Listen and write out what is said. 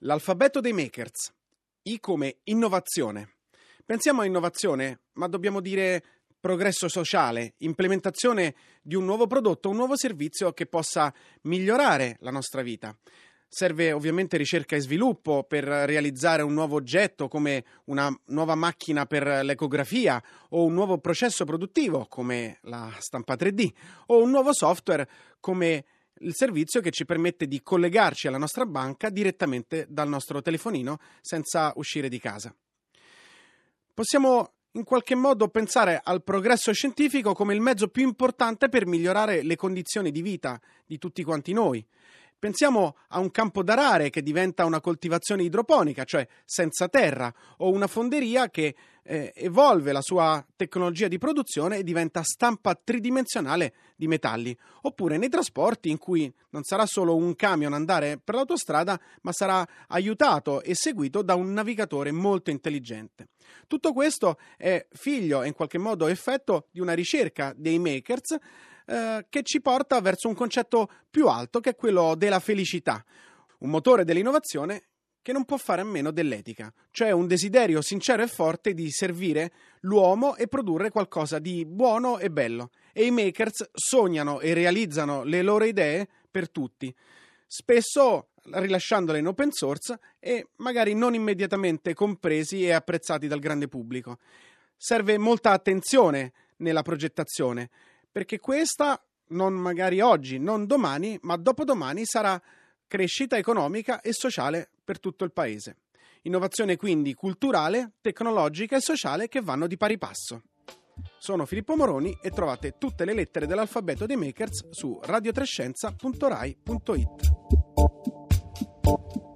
L'alfabeto dei makers. I come innovazione. Pensiamo a innovazione, ma dobbiamo dire progresso sociale, implementazione di un nuovo prodotto, un nuovo servizio che possa migliorare la nostra vita. Serve ovviamente ricerca e sviluppo per realizzare un nuovo oggetto come una nuova macchina per l'ecografia o un nuovo processo produttivo come la stampa 3D o un nuovo software come il servizio che ci permette di collegarci alla nostra banca direttamente dal nostro telefonino senza uscire di casa. Possiamo in qualche modo pensare al progresso scientifico come il mezzo più importante per migliorare le condizioni di vita di tutti quanti noi. Pensiamo a un campo d'arare che diventa una coltivazione idroponica, cioè senza terra, o una fonderia che eh, evolve la sua tecnologia di produzione e diventa stampa tridimensionale di metalli, oppure nei trasporti in cui non sarà solo un camion andare per l'autostrada, ma sarà aiutato e seguito da un navigatore molto intelligente. Tutto questo è figlio e in qualche modo effetto di una ricerca dei makers eh, che ci porta verso un concetto più alto che è quello della felicità, un motore dell'innovazione che non può fare a meno dell'etica, cioè un desiderio sincero e forte di servire l'uomo e produrre qualcosa di buono e bello. E i makers sognano e realizzano le loro idee per tutti, spesso rilasciandole in open source e magari non immediatamente compresi e apprezzati dal grande pubblico. Serve molta attenzione nella progettazione, perché questa non magari oggi, non domani, ma dopodomani sarà crescita economica e sociale per tutto il paese. Innovazione quindi culturale, tecnologica e sociale che vanno di pari passo. Sono Filippo Moroni e trovate tutte le lettere dell'alfabeto dei makers su radiotrescienza.rai.it.